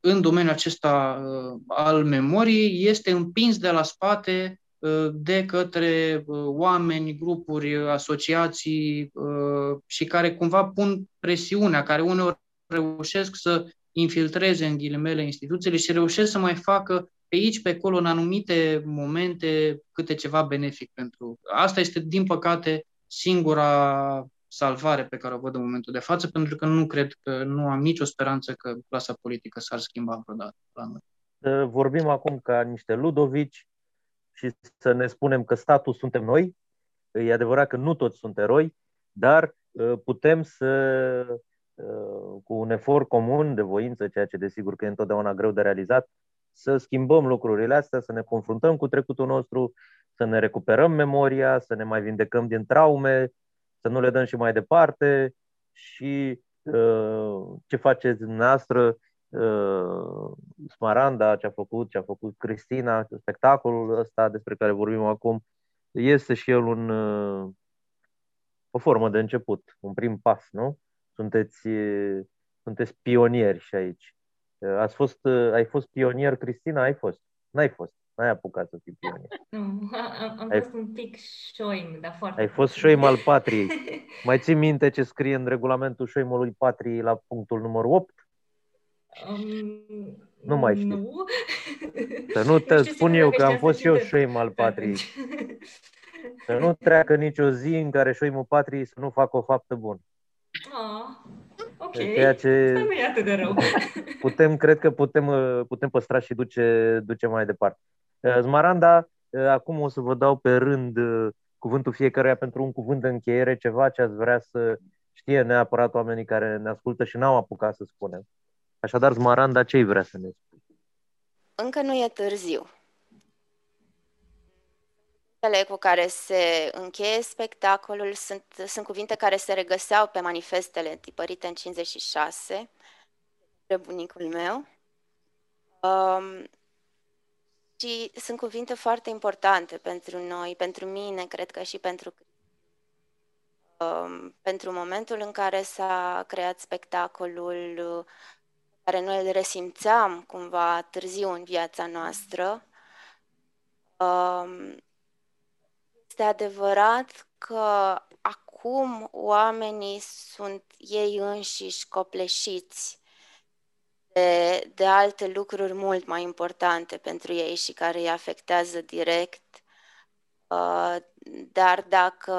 în domeniul acesta uh, al memoriei este împins de la spate de către uh, oameni, grupuri, asociații uh, și care cumva pun presiunea, care uneori reușesc să infiltreze în ghilimele instituțiile și reușesc să mai facă pe aici, pe acolo, în anumite momente, câte ceva benefic pentru. Asta este, din păcate, singura salvare pe care o văd în momentul de față, pentru că nu cred că nu am nicio speranță că clasa politică s-ar schimba vreodată la noi. Vorbim acum ca niște Ludovici, și să ne spunem că statul suntem noi. E adevărat că nu toți sunt eroi, dar uh, putem să, uh, cu un efort comun de voință, ceea ce desigur că e întotdeauna greu de realizat, să schimbăm lucrurile astea, să ne confruntăm cu trecutul nostru, să ne recuperăm memoria, să ne mai vindecăm din traume, să nu le dăm și mai departe și uh, ce faceți dumneavoastră uh, Smaranda, ce a făcut, ce a făcut Cristina, spectacolul ăsta despre care vorbim acum, este și el un, uh, o formă de început, un prim pas, nu? Sunteți, sunteți pionieri și aici. Ați fost, ai fost pionier, Cristina? Ai fost? N-ai fost. N-ai apucat să fii pionier. Nu, am, am ai, fost un pic șoim, dar foarte... Ai fost șoim al patriei. Mai ții minte ce scrie în regulamentul șoimului patriei la punctul numărul 8? Um, nu mai știu. Nu. Să nu te spun eu că am fost și eu șoim al patriei. Să nu treacă nicio zi în care șoimul patriei să nu facă o faptă bună. Ah, ok. Ceea ce nu e atât de rău. Putem, cred că putem, putem păstra și duce, duce mai departe. Zmaranda, acum o să vă dau pe rând cuvântul fiecăruia pentru un cuvânt de încheiere, ceva ce ați vrea să știe neapărat oamenii care ne ascultă și n-au apucat să spunem. Așadar, Zmaranda, ce vrea să ne spui? Încă nu e târziu. Cuvintele cu care se încheie spectacolul sunt, sunt cuvinte care se regăseau pe manifestele tipărite în 56 de bunicul meu. Um, și sunt cuvinte foarte importante pentru noi, pentru mine, cred că și pentru um, pentru momentul în care s-a creat spectacolul care noi îl resimțeam cumva târziu în viața noastră, um, este adevărat că acum oamenii sunt ei înșiși copleșiți de, de alte lucruri mult mai importante pentru ei și care îi afectează direct. Uh, dar dacă,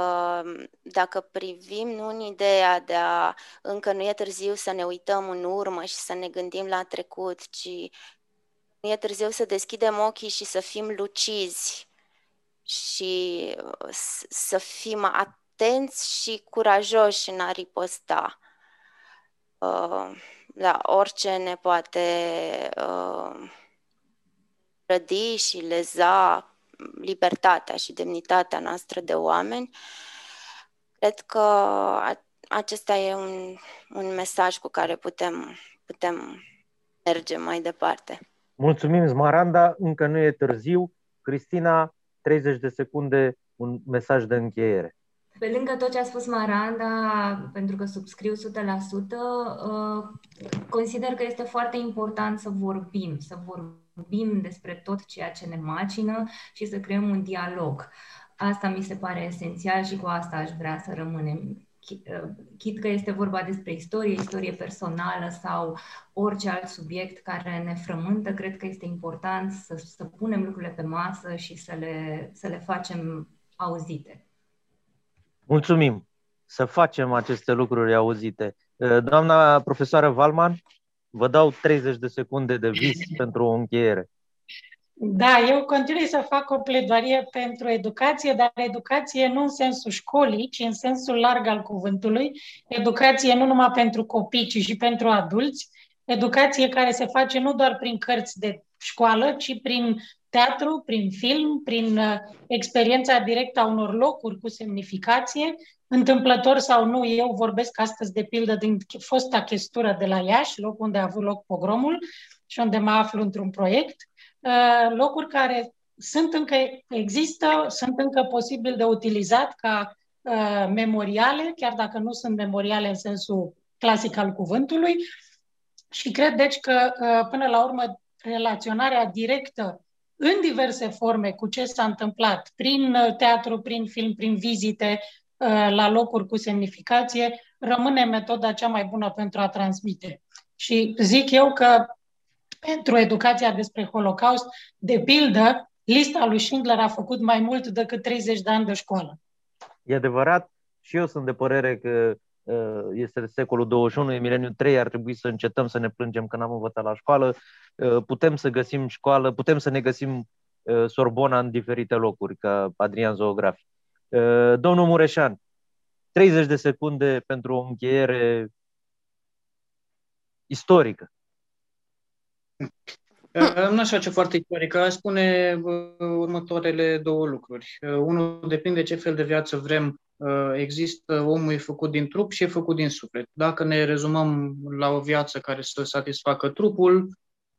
dacă privim nu în ideea de a încă nu e târziu să ne uităm în urmă și să ne gândim la trecut, ci nu e târziu să deschidem ochii și să fim lucizi și să fim atenți și curajoși în a riposta uh, la orice ne poate uh, rădi și leza libertatea și demnitatea noastră de oameni. Cred că acesta e un, un mesaj cu care putem, putem merge mai departe. Mulțumim, Smaranda. Încă nu e târziu. Cristina, 30 de secunde, un mesaj de încheiere. Pe lângă tot ce a spus Maranda, pentru că subscriu 100%, uh, consider că este foarte important să vorbim, să vorbim despre tot ceea ce ne macină și să creăm un dialog. Asta mi se pare esențial și cu asta aș vrea să rămânem. Uh, chit că este vorba despre istorie, istorie personală sau orice alt subiect care ne frământă, cred că este important să, să punem lucrurile pe masă și să le, să le facem auzite. Mulțumim să facem aceste lucruri auzite. Doamna profesoară Valman, vă dau 30 de secunde de vis pentru o încheiere. Da, eu continui să fac o pledoarie pentru educație, dar educație nu în sensul școlii, ci în sensul larg al cuvântului. Educație nu numai pentru copii, ci și pentru adulți. Educație care se face nu doar prin cărți de școală, ci prin teatru, prin film, prin uh, experiența directă a unor locuri cu semnificație, întâmplător sau nu, eu vorbesc astăzi de pildă din fosta chestură de la Iași, loc unde a avut loc pogromul și unde mă aflu într-un proiect, uh, locuri care sunt încă, există, sunt încă posibil de utilizat ca uh, memoriale, chiar dacă nu sunt memoriale în sensul clasic al cuvântului, și cred deci că până la urmă relaționarea directă în diverse forme cu ce s-a întâmplat prin uh, teatru, prin film, prin vizite uh, la locuri cu semnificație, rămâne metoda cea mai bună pentru a transmite. Și zic eu că pentru educația despre Holocaust, de pildă, lista lui Schindler a făcut mai mult decât 30 de ani de școală. E adevărat și eu sunt de părere că uh, este secolul 21, e mileniul 3, ar trebui să încetăm să ne plângem că n-am învățat la școală Uh, putem să găsim școală, putem să ne găsim uh, Sorbona în diferite locuri, ca Adrian Zoografi. Uh, domnul Mureșan, 30 de secunde pentru o încheiere istorică. Nu aș face foarte istorică, aș spune următoarele două lucruri. Unul depinde de ce fel de viață vrem. Există omul e făcut din trup și e făcut din suflet. Dacă ne rezumăm la o viață care să satisfacă trupul,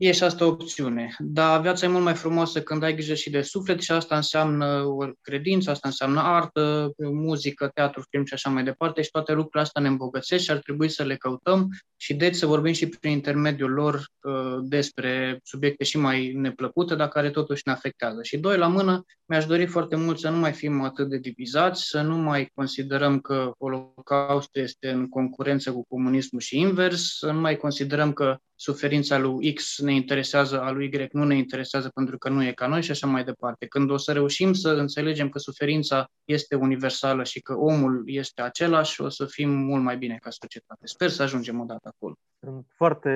e și asta o opțiune. Dar viața e mult mai frumoasă când ai grijă și de suflet și asta înseamnă o credință, asta înseamnă artă, muzică, teatru, film și așa mai departe și toate lucrurile astea ne îmbogățesc și ar trebui să le căutăm și deci să vorbim și prin intermediul lor uh, despre subiecte și mai neplăcute, dar care totuși ne afectează. Și doi la mână, mi-aș dori foarte mult să nu mai fim atât de divizați, să nu mai considerăm că Holocaustul este în concurență cu comunismul și invers, să nu mai considerăm că suferința lui X ne interesează, a lui Y nu ne interesează pentru că nu e ca noi și așa mai departe. Când o să reușim să înțelegem că suferința este universală și că omul este același, o să fim mult mai bine ca societate. Sper să ajungem odată acolo. Sunt foarte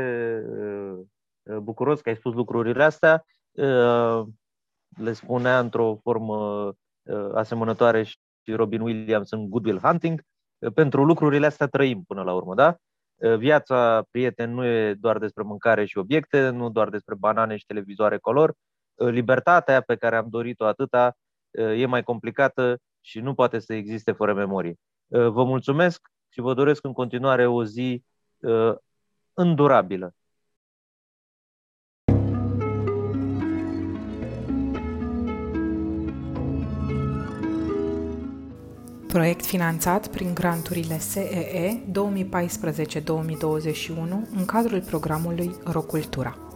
uh, bucuros că ai spus lucrurile astea. Uh, le spunea într-o formă uh, asemănătoare și Robin Williams în Good Will Hunting. Pentru lucrurile astea trăim până la urmă, da? Ă, viața, prieten, nu e doar despre mâncare și obiecte, nu doar despre banane și televizoare color. Ă, libertatea pe care am dorit-o atâta ă, e mai complicată și nu poate să existe fără memorie. Vă mulțumesc și vă doresc în continuare o zi îndurabilă. Proiect finanțat prin granturile SEE 2014-2021 în cadrul programului Rocultura.